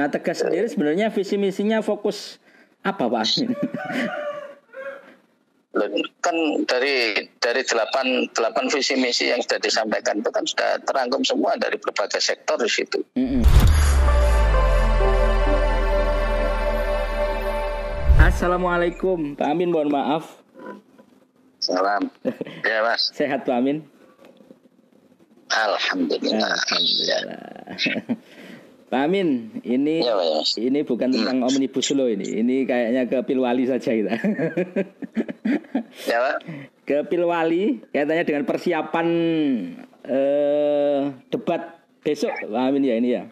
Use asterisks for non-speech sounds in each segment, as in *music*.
Nah tegas sendiri sebenarnya visi misinya fokus apa Pak Amin? kan dari dari delapan delapan visi misi yang sudah disampaikan itu kan sudah terangkum semua dari berbagai sektor di situ. Mm -mm. Assalamualaikum, Pak Amin. Mohon maaf. Salam. Ya Mas. *laughs* Sehat Pak Amin. Alhamdulillah. Alhamdulillah. Pak Amin, ini ya, ya. ini bukan tentang hmm. omnibus law ini. Ini kayaknya ke Pilwali saja kita. ya, Pak. *laughs* Ke Pilwali katanya dengan persiapan eh, debat besok, Pak Amin ya ini ya.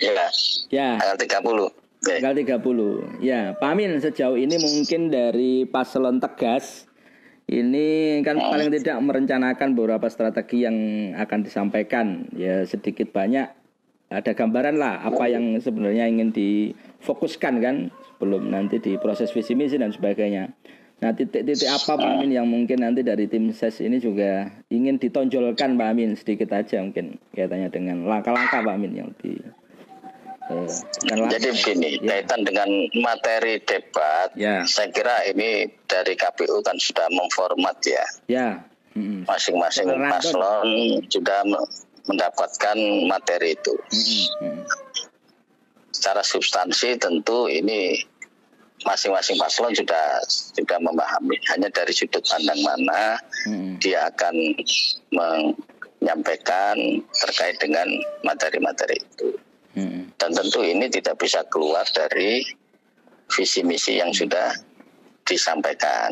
Ya. Ya. Tanggal 30. Tanggal 30. Ya, Pak Amin sejauh ini mungkin dari paslon tegas ini kan paling tidak merencanakan beberapa strategi yang akan disampaikan ya sedikit banyak ada gambaran lah apa yang sebenarnya ingin difokuskan kan sebelum nanti di proses visi misi dan sebagainya. Nah titik-titik apa Pak Amin yang mungkin nanti dari tim ses ini juga ingin ditonjolkan Pak Amin sedikit aja mungkin kaitannya dengan langkah-langkah Pak Amin yang lebih eh, Jadi begini, ya. kaitan dengan materi debat, ya. saya kira ini dari KPU kan sudah memformat ya. Ya. Masing-masing paslon sudah mendapatkan materi itu. Hmm. Secara substansi tentu ini masing-masing paslon sudah sudah memahami hanya dari sudut pandang mana hmm. dia akan menyampaikan terkait dengan materi-materi itu. Hmm. Dan tentu ini tidak bisa keluar dari visi misi yang sudah disampaikan.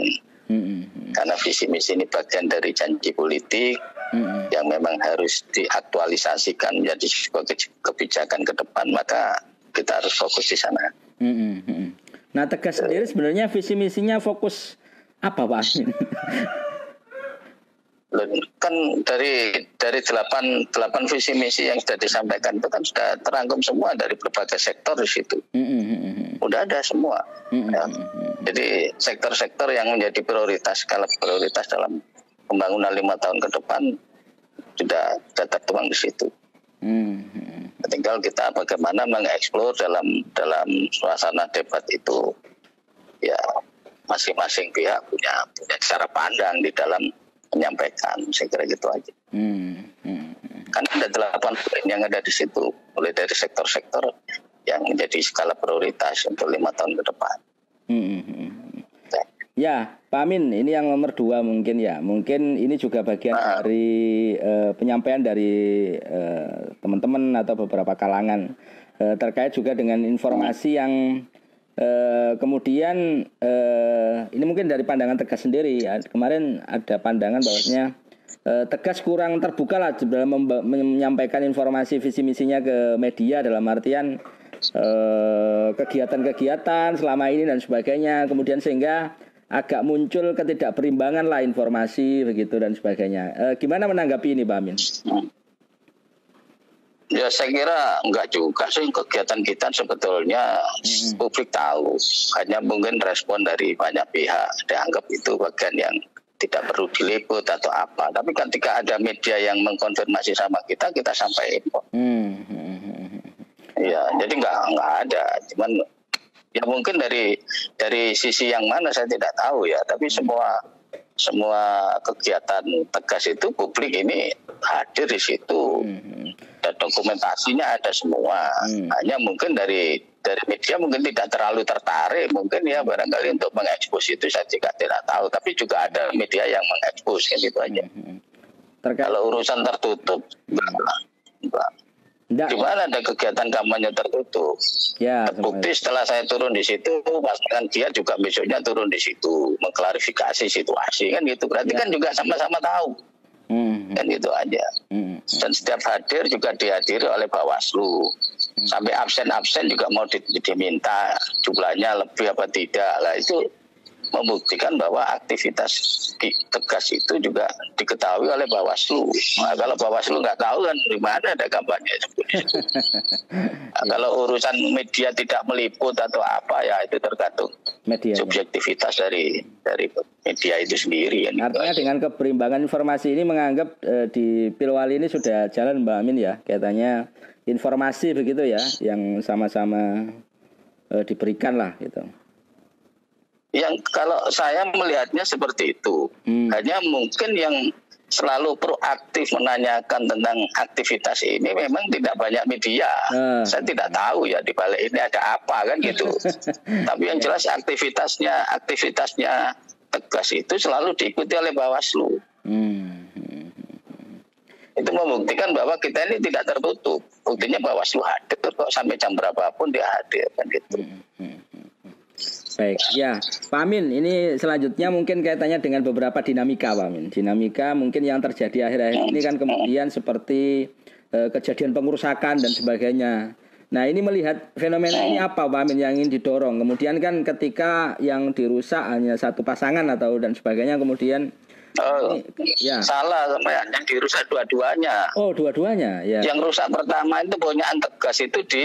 Hmm. Karena visi misi ini bagian dari janji politik hmm. yang memang harus diaktualisasikan menjadi sebuah kebijakan ke depan maka kita harus fokus di sana. Hmm. Nah tegas sendiri sebenarnya visi misinya fokus apa pak? kan dari dari delapan delapan visi misi yang sudah disampaikan itu kan sudah terangkum semua dari berbagai sektor di situ. Mm-hmm. Udah ada semua. Mm-hmm. Ya. Jadi sektor-sektor yang menjadi prioritas skala prioritas dalam pembangunan lima tahun ke depan sudah sudah tertuang di situ. Hmm. Tinggal kita bagaimana mengeksplor dalam dalam suasana debat itu ya masing-masing pihak punya punya cara pandang di dalam menyampaikan. Saya kira gitu aja. Hmm. Hmm. Karena ada delapan poin yang ada di situ, mulai dari sektor-sektor yang menjadi skala prioritas untuk lima tahun ke depan. Hmm. Ya, Pak Amin, ini yang nomor dua mungkin ya. Mungkin ini juga bagian ah. dari uh, penyampaian dari uh, teman-teman atau beberapa kalangan uh, terkait juga dengan informasi yang uh, kemudian uh, ini mungkin dari pandangan tegas sendiri. Ya. Kemarin ada pandangan bahwasanya uh, tegas kurang terbuka lah dalam menyampaikan informasi visi misinya ke media dalam artian kegiatan-kegiatan selama ini dan sebagainya. Kemudian sehingga agak muncul ketidakberimbangan lah informasi begitu dan sebagainya. E, gimana menanggapi ini, Pak Amin? Ya saya kira enggak juga sih kegiatan kita sebetulnya hmm. publik tahu. Hanya mungkin respon dari banyak pihak dianggap itu bagian yang tidak perlu diliput atau apa. Tapi ketika ada media yang mengkonfirmasi sama kita, kita sampaikan. Hmm. Ya, jadi enggak enggak ada. Cuman ya mungkin dari dari sisi yang mana saya tidak tahu ya tapi semua semua kegiatan tegas itu publik ini hadir di situ hmm. dan dokumentasinya ada semua hmm. hanya mungkin dari dari media mungkin tidak terlalu tertarik mungkin ya barangkali untuk mengekspos itu saya juga tidak tahu tapi juga ada media yang mengekspos kan itu aja hmm. kalau urusan tertutup enggak, enggak. Nggak. Gimana ada kegiatan kampanye tertutup? Ya, Terbukti setelah saya turun di situ, pasangan dia juga besoknya turun di situ, mengklarifikasi situasi kan gitu. Berarti ya. kan juga sama-sama tahu. Hmm. Kan gitu aja. Hmm. Dan setiap hadir juga dihadiri oleh Bawaslu. Hmm. Sampai absen-absen juga mau diminta jumlahnya lebih apa tidak lah itu membuktikan bahwa aktivitas di tegas itu juga diketahui oleh Bawaslu. Nah, kalau Bawaslu nggak tahu kan di mana ada kampanye. nah, *laughs* kalau urusan media tidak meliput atau apa ya itu tergantung media, subjektivitas ya. dari dari media itu sendiri. Ya, Artinya dengan keberimbangan informasi ini menganggap eh, di Pilwali ini sudah jalan Mbak Amin ya, katanya informasi begitu ya, yang sama-sama eh, diberikan lah gitu yang kalau saya melihatnya seperti itu hmm. hanya mungkin yang selalu proaktif menanyakan tentang aktivitas ini memang tidak banyak media. Uh. Saya tidak tahu ya di balik ini ada apa kan gitu. *laughs* Tapi yang jelas aktivitasnya aktivitasnya tegas itu selalu diikuti oleh Bawaslu. Hmm. Itu membuktikan bahwa kita ini tidak tertutup. Buktinya Bawaslu hadir kok sampai jam berapapun dia hadir kan gitu. Hmm. hmm. Baik, ya Pak Amin, ini selanjutnya mungkin kaitannya dengan beberapa dinamika Pak Amin. Dinamika mungkin yang terjadi akhir-akhir ini kan kemudian seperti eh, kejadian pengurusakan dan sebagainya. Nah ini melihat fenomena ini apa Pak Amin yang ingin didorong. Kemudian kan ketika yang dirusak hanya satu pasangan atau dan sebagainya kemudian Oh, ini, ya. Salah sama yang dirusak dua-duanya. Oh, dua-duanya, ya. Yang rusak pertama itu punya tegas itu di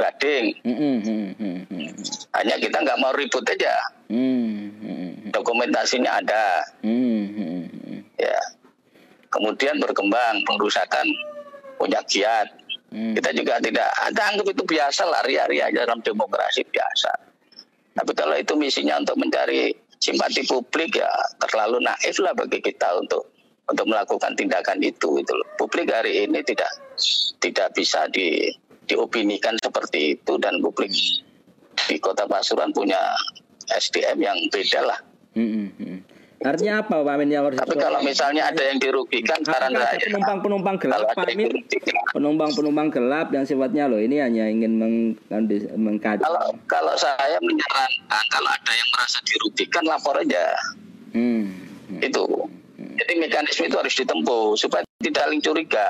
Gading. Mm -hmm. Hanya kita nggak mau ribut aja. Mm -hmm. Dokumentasinya ada. Mm -hmm. Ya. Kemudian berkembang pengerusakan punya kiat. Mm. Kita juga tidak ada anggap itu biasa lah ria-ria aja dalam demokrasi biasa. Tapi kalau itu misinya untuk mencari simpati publik ya terlalu naif lah bagi kita untuk untuk melakukan tindakan itu itu publik hari ini tidak tidak bisa di diopinikan seperti itu dan publik di kota Pasuruan punya SDM yang beda lah. Hmm, hmm. Artinya apa Pak Amin yang harus Tapi kalau misalnya ada yang dirugikan saran saya penumpang-penumpang gelap Pak Amin penumpang-penumpang gelap yang sifatnya loh ini hanya ingin meng, mengkaji kalau kalau saya menyarankan kalau ada yang merasa dirugikan lapor aja hmm. Hmm. itu hmm. jadi mekanisme itu harus ditempuh supaya tidak saling curiga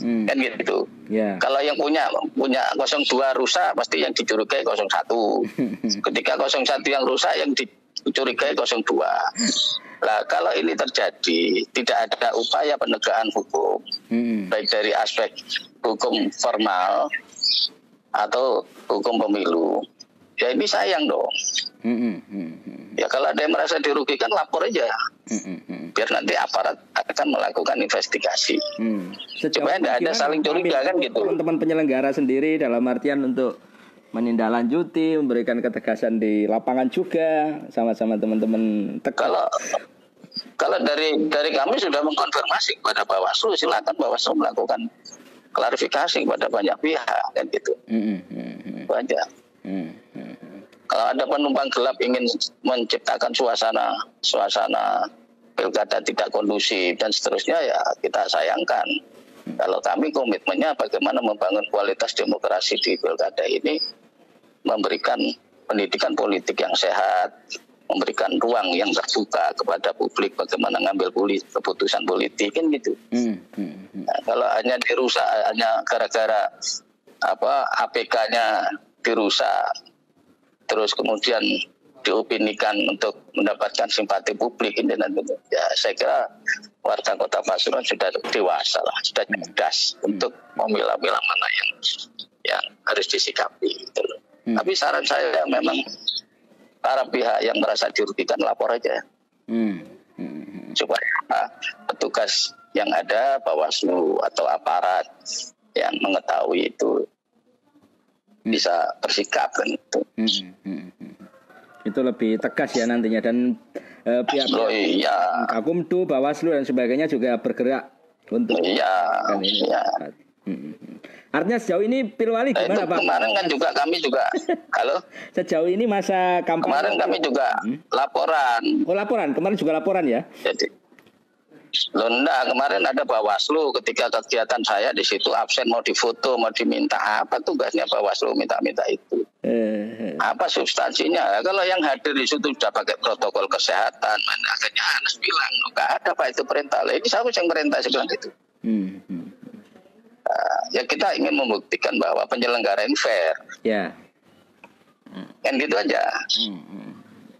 hmm. kan gitu. Yeah. Kalau yang punya punya 02 rusak pasti yang dicurigai 01. *laughs* Ketika 01 yang rusak yang dicurigai 02. Nah, kalau ini terjadi tidak ada upaya penegakan hukum hmm. baik dari aspek hukum formal atau hukum pemilu. Ya ini sayang dong. Hmm. Hmm. hmm, hmm. Ya kalau ada yang merasa dirugikan lapor aja. Hmm. Biar nanti aparat akan melakukan investigasi. Hmm. Supaya tidak ada saling curiga kan gitu. Teman-teman penyelenggara sendiri dalam artian untuk menindaklanjuti, memberikan ketegasan di lapangan juga sama-sama teman-teman Kalau kalau dari dari kami sudah mengkonfirmasi kepada Bawaslu, silakan Bawaslu melakukan klarifikasi kepada banyak pihak kan gitu. Hmm, hmm. Banyak. Hmm, hmm. Kalau ada penumpang gelap ingin menciptakan suasana suasana pilkada tidak kondusif dan seterusnya ya kita sayangkan. Kalau kami komitmennya bagaimana membangun kualitas demokrasi di pilkada ini, memberikan pendidikan politik yang sehat, memberikan ruang yang terbuka kepada publik bagaimana ngambil politik, keputusan politik kan gitu. Hmm, hmm, hmm. Nah, kalau hanya dirusak hanya gara-gara apa APK-nya dirusak, terus kemudian diopinikan untuk mendapatkan simpati publik ini nanti ya saya kira warga kota Pasuruan sudah dewasa lah sudah cerdas hmm. untuk memilah-milah mana yang yang harus disikapi gitu Hmm. Tapi saran saya memang para pihak yang merasa dirugikan lapor aja. Hmm. Hmm. Supaya petugas yang ada Bawaslu atau aparat yang mengetahui itu hmm. bisa bersikap kan itu. Hmm. Hmm. Itu lebih tegas ya nantinya dan uh, pihak oh, iya. Akumdu, Bawaslu dan sebagainya juga bergerak untuk iya, kan ini. Iya. Hmm. Artinya sejauh ini Pilwali nah, gimana Pak? Kemarin kan juga kami juga halo. *laughs* Sejauh ini masa kampanye Kemarin kami juga hmm? laporan. Oh laporan, kemarin juga laporan ya? Jadi enggak, kemarin ada Bawaslu ketika kegiatan saya di situ absen mau difoto, mau diminta apa tugasnya Bawaslu minta-minta itu. Eh, apa substansinya? Kalau yang hadir di situ sudah pakai protokol kesehatan, mana akhirnya Anas bilang, enggak ada Pak itu perintah. Lah ini siapa yang perintah saya bilang itu. Hmm, hmm. Uh, ya kita ingin membuktikan bahwa penyelenggara ini fair. Ya. Yeah. Hmm. Kan gitu aja. Hmm, hmm.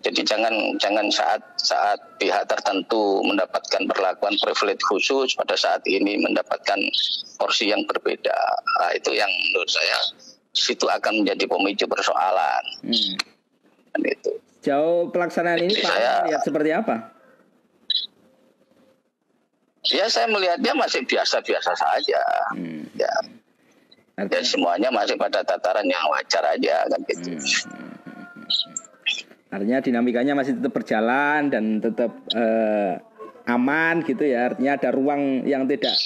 Jadi jangan jangan saat saat pihak tertentu mendapatkan perlakuan privilege khusus pada saat ini mendapatkan porsi yang berbeda. Nah, itu yang menurut saya situ akan menjadi pemicu persoalan. Hmm. Dan itu. Jauh pelaksanaan ini Pak saya, lihat seperti apa? Ya saya melihatnya masih biasa-biasa saja. Hmm. Ya. Ya semuanya masih pada tataran yang wajar aja kan gitu. Hmm. Artinya dinamikanya masih tetap berjalan dan tetap eh, aman gitu ya. Artinya ada ruang yang tidak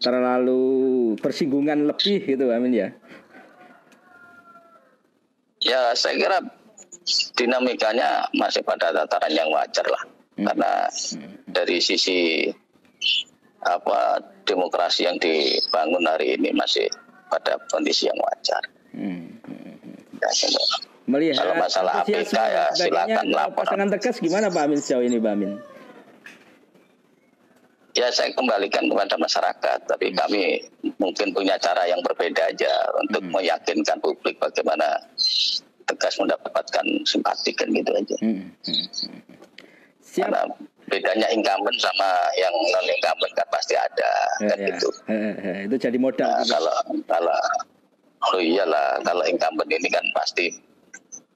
terlalu bersinggungan lebih gitu Amin ya. Ya saya kira dinamikanya masih pada tataran yang wajar lah. Hmm. Karena dari sisi apa demokrasi yang dibangun hari ini masih pada kondisi yang wajar. Hmm. Ya, melihat kalau masalah APK ya silakan lapor. Pasangan tegas gimana Pak Amin sejauh ini Pak Amin? Ya saya kembalikan kepada masyarakat, tapi hmm. kami mungkin punya cara yang berbeda aja untuk hmm. meyakinkan publik bagaimana tegas mendapatkan simpati kan gitu aja. Hmm. Hmm. Siap. Karena bedanya incumbent sama yang non incumbent kan pasti ada ya, kan ya. gitu. Itu jadi modal. Nah, kalau kalau oh iyalah kalau incumbent ini kan pasti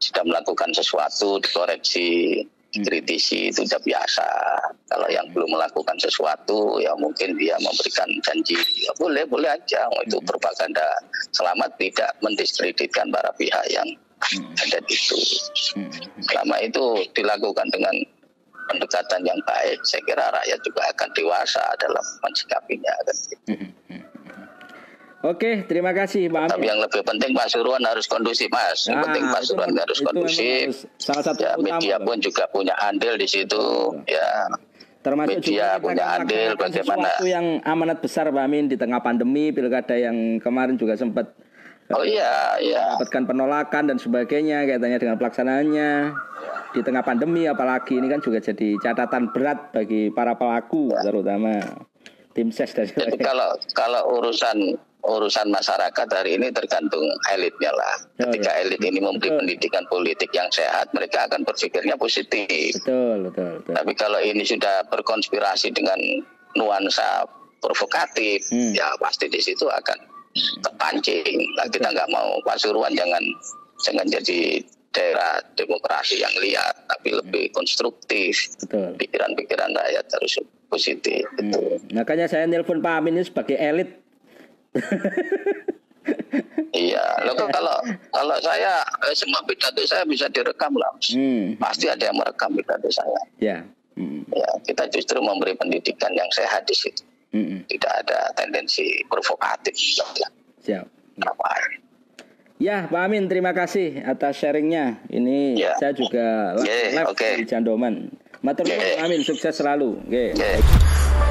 sudah melakukan sesuatu dikoreksi dikritisi itu sudah biasa kalau yang belum melakukan sesuatu ya mungkin dia memberikan janji ya boleh boleh aja itu hmm. propaganda selamat tidak mendiskreditkan para pihak yang hmm. ada di itu hmm. selama itu dilakukan dengan pendekatan yang baik saya kira rakyat juga akan dewasa dalam mensikapinya kan. Oke, terima kasih Pak Amin. Tapi yang lebih penting Pak Suruhan harus kondusif Mas. Yang nah, penting Pak Suruhan harus kondusif. Salah satu ya, media pun juga punya andil di situ. Oh. Ya. Termasuk media juga punya andil bagaimana. Sesuatu yang amanat besar Pak Amin di tengah pandemi pilkada yang kemarin juga sempat Oh iya, iya. Dapatkan penolakan dan sebagainya kaitannya dengan pelaksanaannya di tengah pandemi apalagi ini kan juga jadi catatan berat bagi para pelaku ya. terutama tim ses dan Jadi kalau kalau urusan urusan masyarakat hari ini tergantung elitnya lah. Oh, Ketika ya. elit ini memberi betul. pendidikan politik yang sehat, mereka akan berpikirnya positif. Betul, betul, betul. Tapi kalau ini sudah berkonspirasi dengan nuansa provokatif, hmm. ya pasti di situ akan terpancing. Nah, kita nggak mau Pasuruan jangan jangan jadi daerah demokrasi yang liar, tapi lebih konstruktif. Pikiran-pikiran rakyat harus positif. Hmm. Makanya saya nelpon Pak Amin ini sebagai elit iya, lo kalau kalau saya eh, semua pidato saya bisa direkam lah, hmm. pasti ada yang merekam pidato saya. Ya. Hmm. Ya, kita justru memberi pendidikan yang sehat di situ. Hmm. Tidak ada tendensi provokatif. Siap. Apa? Ya, Pak Amin, terima kasih atas sharingnya. Ini ya. saya juga live, yeah, okay. di Jandoman. Matur yeah. Pak Amin, sukses selalu. Okay. Yeah.